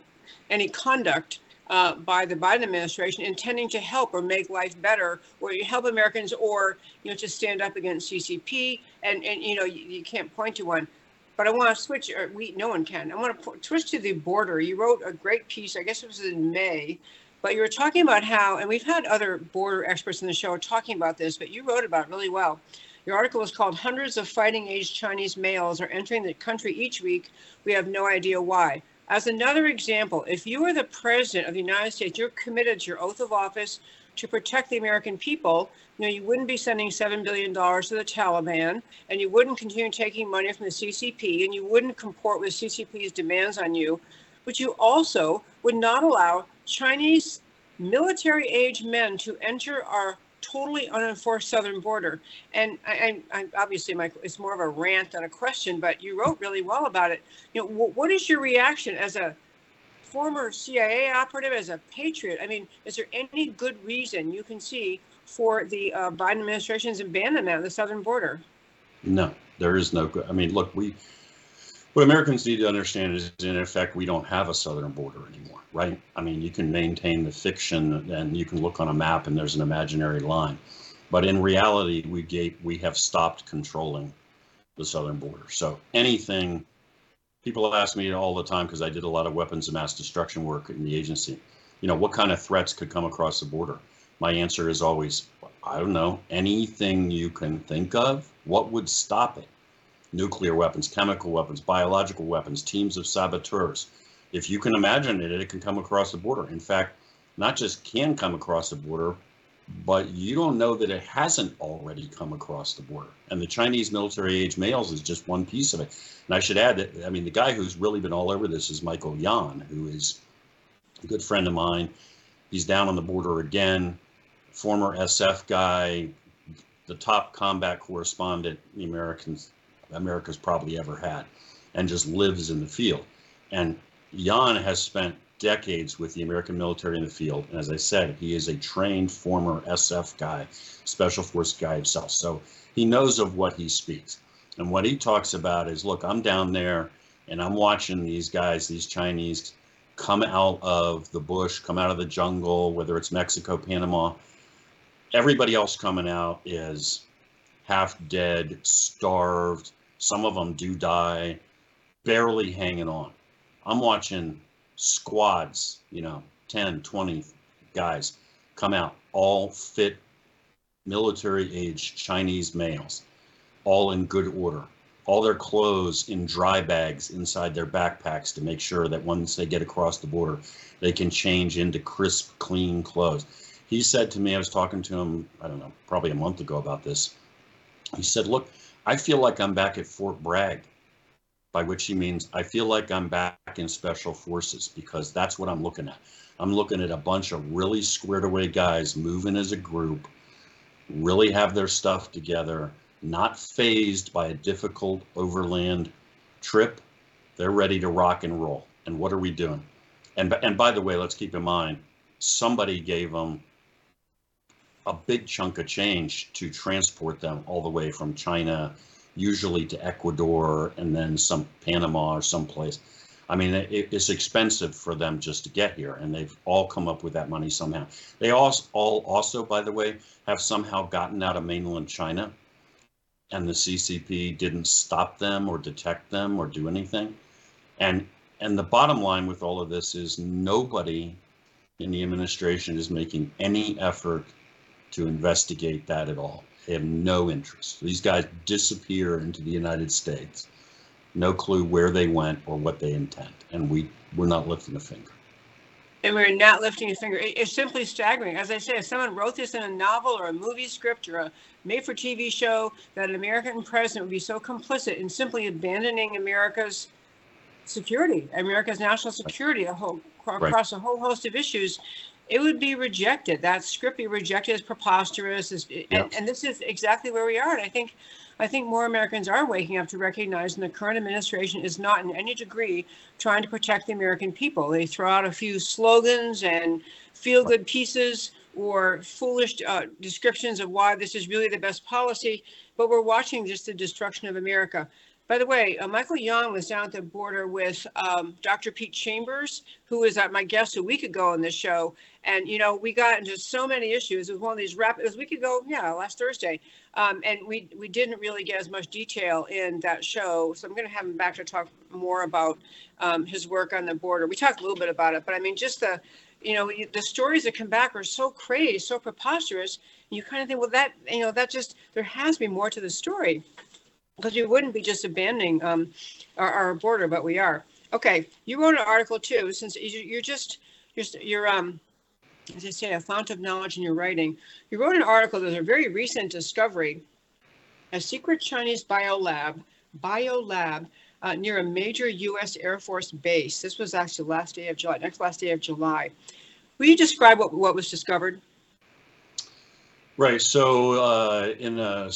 any conduct uh, by the Biden administration intending to help or make life better, or you help Americans, or, you know, to stand up against CCP, and, and you know, you, you can't point to one. But I want to switch, or we, no one can. I want to switch to the border. You wrote a great piece, I guess it was in May, but you were talking about how, and we've had other border experts in the show talking about this, but you wrote about it really well. Your article was called Hundreds of Fighting Age Chinese Males Are Entering the Country Each Week. We have no idea why. As another example, if you were the president of the United States, you're committed to your oath of office to protect the American people. You know, you wouldn't be sending $7 billion to the Taliban, and you wouldn't continue taking money from the CCP, and you wouldn't comport with CCP's demands on you but you also would not allow Chinese military age men to enter our totally unenforced southern border. And I, I, I obviously, Mike, it's more of a rant than a question, but you wrote really well about it. You know, wh- what is your reaction as a former CIA operative, as a patriot? I mean, is there any good reason you can see for the uh, Biden administration's abandonment of the southern border? No, there is no good. I mean, look, we, what Americans need to understand is, in effect, we don't have a southern border anymore, right? I mean, you can maintain the fiction and you can look on a map and there's an imaginary line. But in reality, we gave, we have stopped controlling the southern border. So anything, people ask me all the time, because I did a lot of weapons of mass destruction work in the agency, you know, what kind of threats could come across the border? My answer is always, I don't know, anything you can think of. What would stop it? Nuclear weapons, chemical weapons, biological weapons, teams of saboteurs. If you can imagine it, it can come across the border. In fact, not just can come across the border, but you don't know that it hasn't already come across the border. And the Chinese military age males is just one piece of it. And I should add that, I mean, the guy who's really been all over this is Michael Yon, who is a good friend of mine. He's down on the border again, former SF guy, the top combat correspondent the Americans America's probably ever had, and just lives in the field. And Yon has spent decades with the American military in the field. And as I said, he is a trained former SF guy, special force guy himself. So he knows of what he speaks. And what he talks about is look, I'm down there and I'm watching these guys, these Chinese, come out of the bush, come out of the jungle, whether it's Mexico, Panama. Everybody else coming out is half dead, starved. Some of them do die, barely hanging on. I'm watching squads, you know, 10, 20 guys come out, all fit military age Chinese males, all in good order, all their clothes in dry bags inside their backpacks to make sure that once they get across the border, they can change into crisp, clean clothes. He said to me, I was talking to him, I don't know, probably a month ago about this. He said, Look, I feel like I'm back at Fort Bragg, by which he means I feel like I'm back in special forces because that's what I'm looking at. I'm looking at a bunch of really squared away guys moving as a group, really have their stuff together, not phased by a difficult overland trip. They're ready to rock and roll. And what are we doing? And, and by the way, let's keep in mind, somebody gave them a big chunk of change to transport them all the way from China, usually to Ecuador, and then some Panama or someplace. I mean, it, it's expensive for them just to get here, and they've all come up with that money somehow. They also, all also, by the way, have somehow gotten out of mainland China, and the CCP didn't stop them or detect them or do anything. And and the bottom line with all of this is nobody in the administration is making any effort to investigate that at all. They have no interest. These guys disappear into the United States, no clue where they went or what they intend, and we we're not lifting a finger. and we're not lifting a finger. It's simply staggering. As I say, if someone wrote this in a novel or a movie script or a made-for-TV show, that an American president would be so complicit in simply abandoning America's security, America's national security, a whole across a whole host of issues, it would be rejected. That script be rejected as preposterous. As, Yep. and, and this is exactly where we are. And I think, I think more Americans are waking up to recognize that the current administration is not in any degree trying to protect the American people. They throw out a few slogans and feel-good pieces or foolish uh, descriptions of why this is really the best policy, but we're watching just the destruction of America. By the way, uh, Michael Yon was down at the border with um, Dr. Pete Chambers, who was at my guest a week ago on this show. And, you know, we got into so many issues. It was one of these rapid, it was a week ago, yeah, last Thursday. Um, and we, we didn't really get as much detail in that show. So I'm going to have him back to talk more about um, his work on the border. We talked a little bit about it, but I mean, just the, you know, the stories that come back are so crazy, so preposterous. You kind of think, well, that, you know, that just, there has to be more to the story because we wouldn't be just abandoning um, our, our border, but we are. Okay, you wrote an article too, since you- you're just, you're, you're um, as I say, a fount of knowledge in your writing. You wrote an article that's a very recent discovery, a secret Chinese biolab, biolab uh, near a major U.S. Air Force base. This was actually last day of July, next last day of July. Will you describe what, what was discovered? Right. So uh, in a,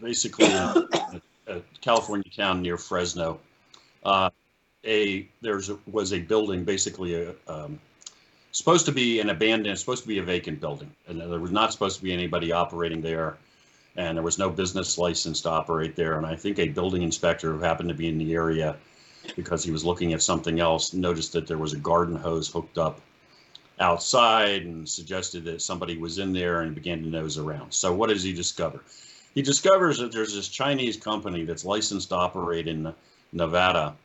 basically a, a California town near Fresno, uh, a there's a, was a building basically a, um, supposed to be an abandoned, supposed to be a vacant building, and there was not supposed to be anybody operating there, and there was no business license to operate there. And I think a building inspector who happened to be in the area because he was looking at something else noticed that there was a garden hose hooked up outside and suggested that somebody was in there and began to nose around. So what does he discover? He discovers that there's this Chinese company that's licensed to operate in Nevada,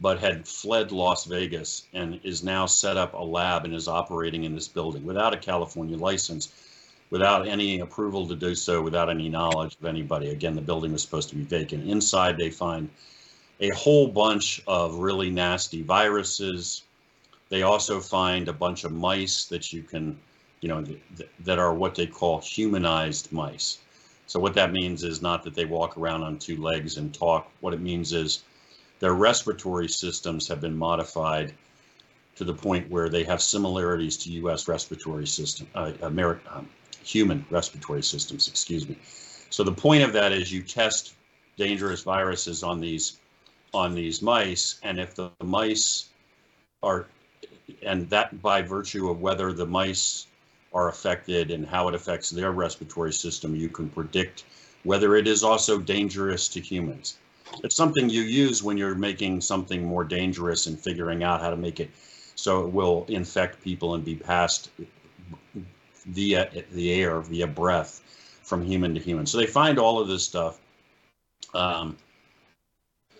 but had fled Las Vegas and is now set up a lab and is operating in this building without a California license, without any approval to do so, without any knowledge of anybody. Again, the building was supposed to be vacant. Inside, they find a whole bunch of really nasty viruses, they also find a bunch of mice that you can, you know, th- that are what they call humanized mice. So what that means is not that they walk around on two legs and talk. What it means is their respiratory systems have been modified to the point where they have similarities to U.S. respiratory system, uh, American um, human respiratory systems. Excuse me. So the point of that is you test dangerous viruses on these on these mice, and if the mice are and that by virtue of whether the mice are affected and how it affects their respiratory system, you can predict whether it is also dangerous to humans. It's something you use when you're making something more dangerous and figuring out how to make it so it will infect people and be passed via the air, via breath from human to human. So they find all of this stuff. Um,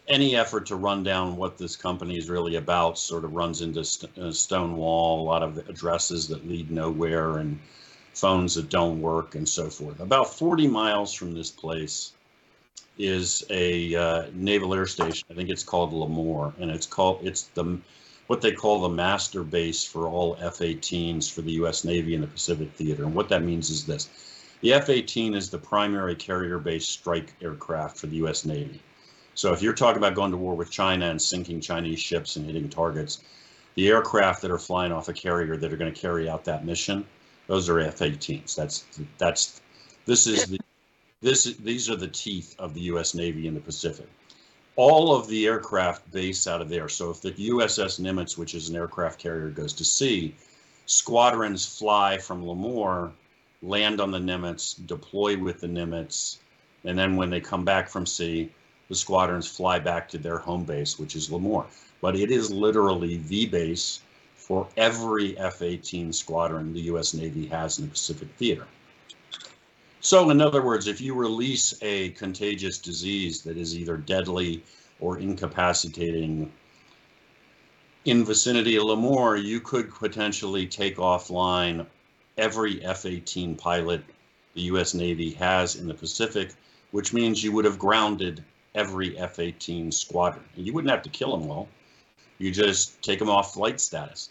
any effort to run down what this company is really about sort of runs into st- a stone wall, a lot of addresses that lead nowhere and phones that don't work and so forth. About 40 miles from this place is a uh, naval air station. I think it's called Lemoore, and it's called it's the what they call the master base for all F-18s for the U.S. Navy in the Pacific Theater. And what that means is this: the F-18 is the primary carrier-based strike aircraft for the U.S. Navy. So if you're talking about going to war with China and sinking Chinese ships and hitting targets, the aircraft that are flying off a carrier that are going to carry out that mission, those are F-18s. That's that's this is the this these are the teeth of the U.S. Navy in the Pacific. All of the aircraft base out of there. So if the USS Nimitz, which is an aircraft carrier, goes to sea, squadrons fly from Lemoore, land on the Nimitz, deploy with the Nimitz, and then when they come back from sea, the squadrons fly back to their home base, which is Lemoore. But it is literally the base for every F 18 squadron the US Navy has in the Pacific Theater. So, in other words, if you release a contagious disease that is either deadly or incapacitating in vicinity of Lemoore, you could potentially take offline every F 18 pilot the US Navy has in the Pacific, which means you would have grounded every F 18 squadron. You wouldn't have to kill them all, you just take them off flight status.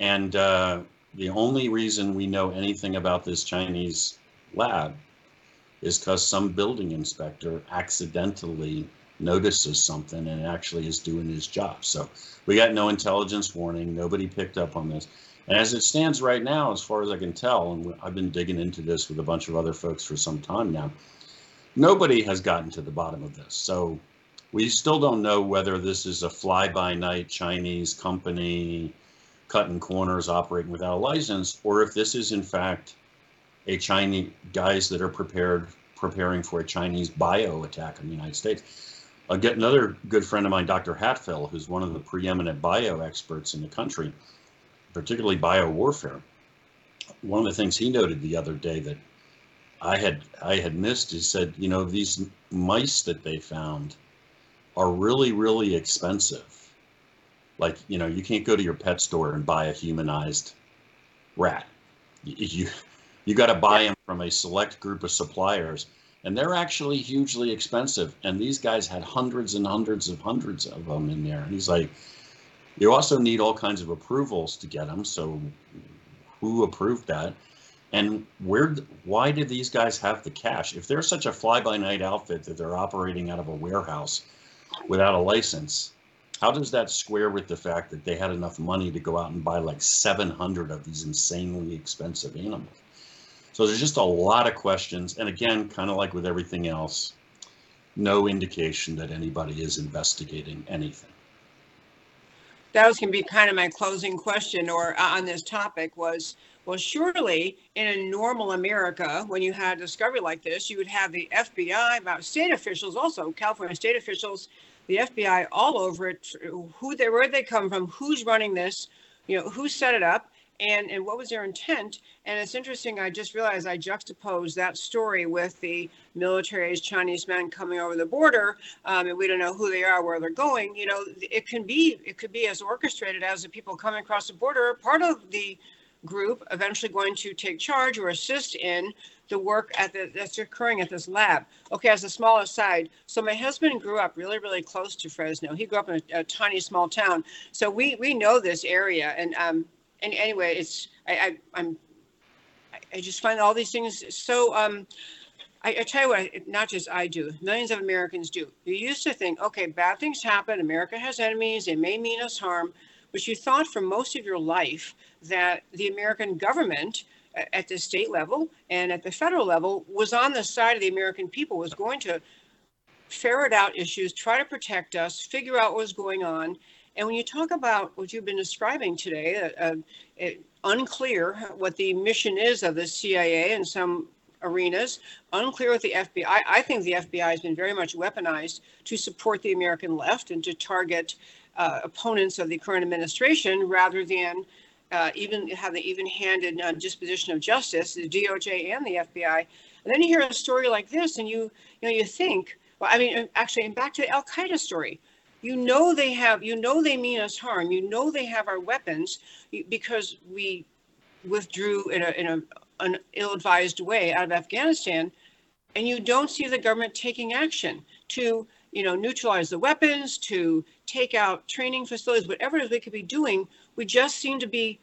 And uh, the only reason we know anything about this Chinese lab is because some building inspector accidentally notices something and actually is doing his job. So we got no intelligence warning. Nobody picked up on this. And as it stands right now, as far as I can tell, and I've been digging into this with a bunch of other folks for some time now, nobody has gotten to the bottom of this. So we still don't know whether this is a fly by night Chinese company cutting corners operating without a license, or if this is in fact a Chinese guys that are prepared preparing for a Chinese bio attack on the United States. I'll get another good friend of mine, Dr. Hatfill, who's one of the preeminent bio experts in the country, particularly bio warfare. One of the things he noted the other day that I had I had missed, he said, you know, these mice that they found are really, really expensive. Like, you know, you can't go to your pet store and buy a humanized rat. You you, you got to buy them from a select group of suppliers, and they're actually hugely expensive. And these guys had hundreds and hundreds of hundreds of them in there. And he's like, you also need all kinds of approvals to get them. So, who approved that? And where? Why did these guys have the cash? If they're such a fly-by-night outfit that they're operating out of a warehouse without a license, how does that square with the fact that they had enough money to go out and buy like 700 of these insanely expensive animals? So there's just a lot of questions. And again, kind of like with everything else, no indication that anybody is investigating anything. That was going to be kind of my closing question or uh, on this topic was, well, surely in a normal America, when you had a discovery like this, you would have the FBI, about state officials also, California state officials, the FBI all over it, who they, where they come from, who's running this, you know, who set it up, and and what was their intent. And it's interesting i just realized i juxtaposed that story with the military's chinese men coming over the border um, and we don't know who they are where they're going you know it can be it could be as orchestrated as the people coming across the border part of the group eventually going to take charge or assist in the work at the, that's occurring at this lab. Okay, as a small aside, so my husband grew up really, really close to Fresno. He grew up in a, a tiny, small town, so we we know this area. And um, and anyway, it's I, I I'm I just find all these things so um I, I tell you what, not just I do, millions of Americans do. You used to think, okay, bad things happen, America has enemies, they may mean us harm, but you thought for most of your life that the American government at the state level and at the federal level was on the side of the American people, was going to ferret out issues, try to protect us, figure out what was going on, and when you talk about what you've been describing today, uh, uh, unclear what the mission is of the CIA in some arenas, unclear with the FBI. I think the FBI has been very much weaponized to support the American left and to target uh, opponents of the current administration rather than uh, even have the even-handed uh, disposition of justice, the DOJ and the FBI. And then you hear a story like this, and you you know you think, well, I mean, actually, and back to the Al Qaeda story. You know they have you know they mean us harm. You know they have our weapons because we withdrew in a in a an ill-advised way out of afghanistan. And you don't see the government taking action to you know neutralize the weapons to take out training facilities whatever it is we could be doing we just seem to be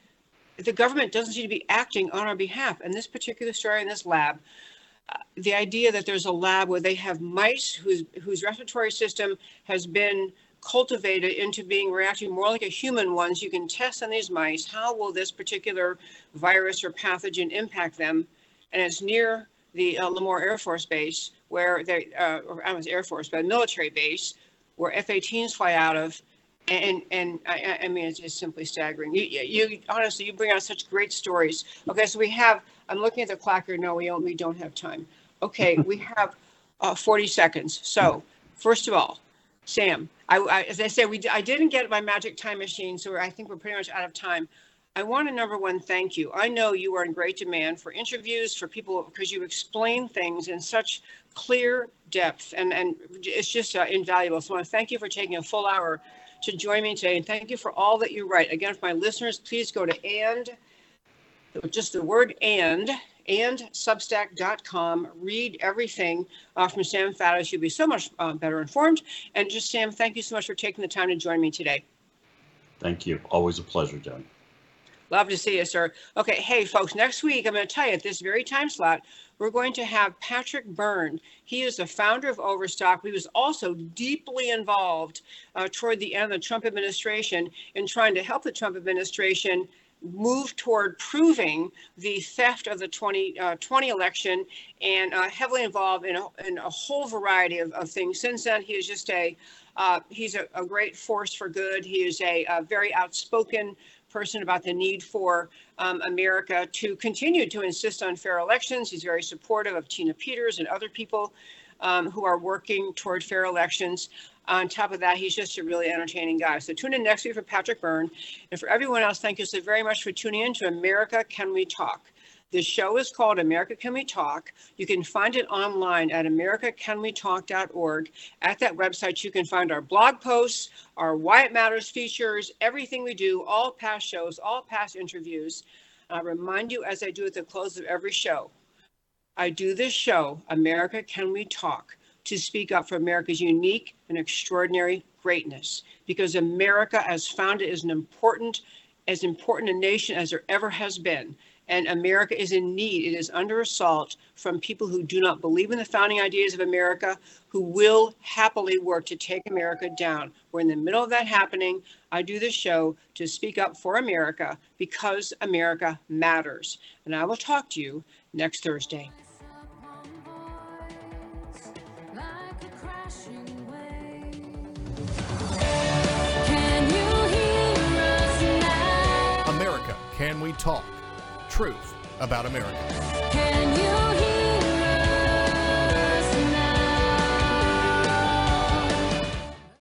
the government doesn't seem to be acting on our behalf and this particular story in this lab uh, the idea that there's a lab where they have mice whose whose respiratory system has been cultivated into being reacting more like a human ones, you can test on these mice how will this particular virus or pathogen impact them. And it's near the uh, Lemoore Air Force Base, where they, uh, or I was Air Force, but military base, where F-18s fly out of. And and I, I mean, it's just simply staggering. You, you honestly, you bring out such great stories. Okay, so we have. I'm looking at the clock here. No, we don't. We don't have time. Okay, we have uh, 40 seconds. So, first of all, Sam, I, I, as I said, we I didn't get my magic time machine, so I think we're pretty much out of time. I want to number one thank you. I know you are in great demand for interviews for people because you explain things in such clear depth, and and it's just uh, invaluable. So I want to thank you for taking a full hour to join me today, and thank you for all that you write. Again, for my listeners, please go to and just the word and and substack.com. Read everything uh, from Sam Faddis. You'll be so much uh, better informed. And just, Sam, thank you so much for taking the time to join me today. Thank you. Always a pleasure, Jen. Love to see you, sir. Okay, hey, folks, next week, I'm going to tell you at this very time slot, we're going to have Patrick Byrne. He is the founder of Overstock. He was also deeply involved uh, toward the end of the Trump administration in trying to help the Trump administration move toward proving the theft of the 2020 uh, election and uh, heavily involved in a, in a whole variety of, of, things. Since then, he is just a uh, he's a, a, great force for good. He is a, a very outspoken person about the need for um, America to continue to insist on fair elections. He's very supportive of Tina Peters and other people um, who are working toward fair elections. On top of that, he's just a really entertaining guy. So tune in next week for Patrick Byrne. And for everyone else, thank you so very much for tuning in to America Can We Talk. The show is called America Can We Talk. You can find it online at americacanwetalk.org. At that website, you can find our blog posts, our Why It Matters features, everything we do, all past shows, all past interviews. I remind you, as I do at the close of every show, I do this show, America Can We Talk, to speak up for America's unique and extraordinary greatness because America, as founded, is an important, as important a nation as there ever has been. And America is in need. It is under assault from people who do not believe in the founding ideas of America, who will happily work to take America down. We're in the middle of that happening. I do this show to speak up for America because America matters. And I will talk to you next Thursday. America, can we talk? Truth about America.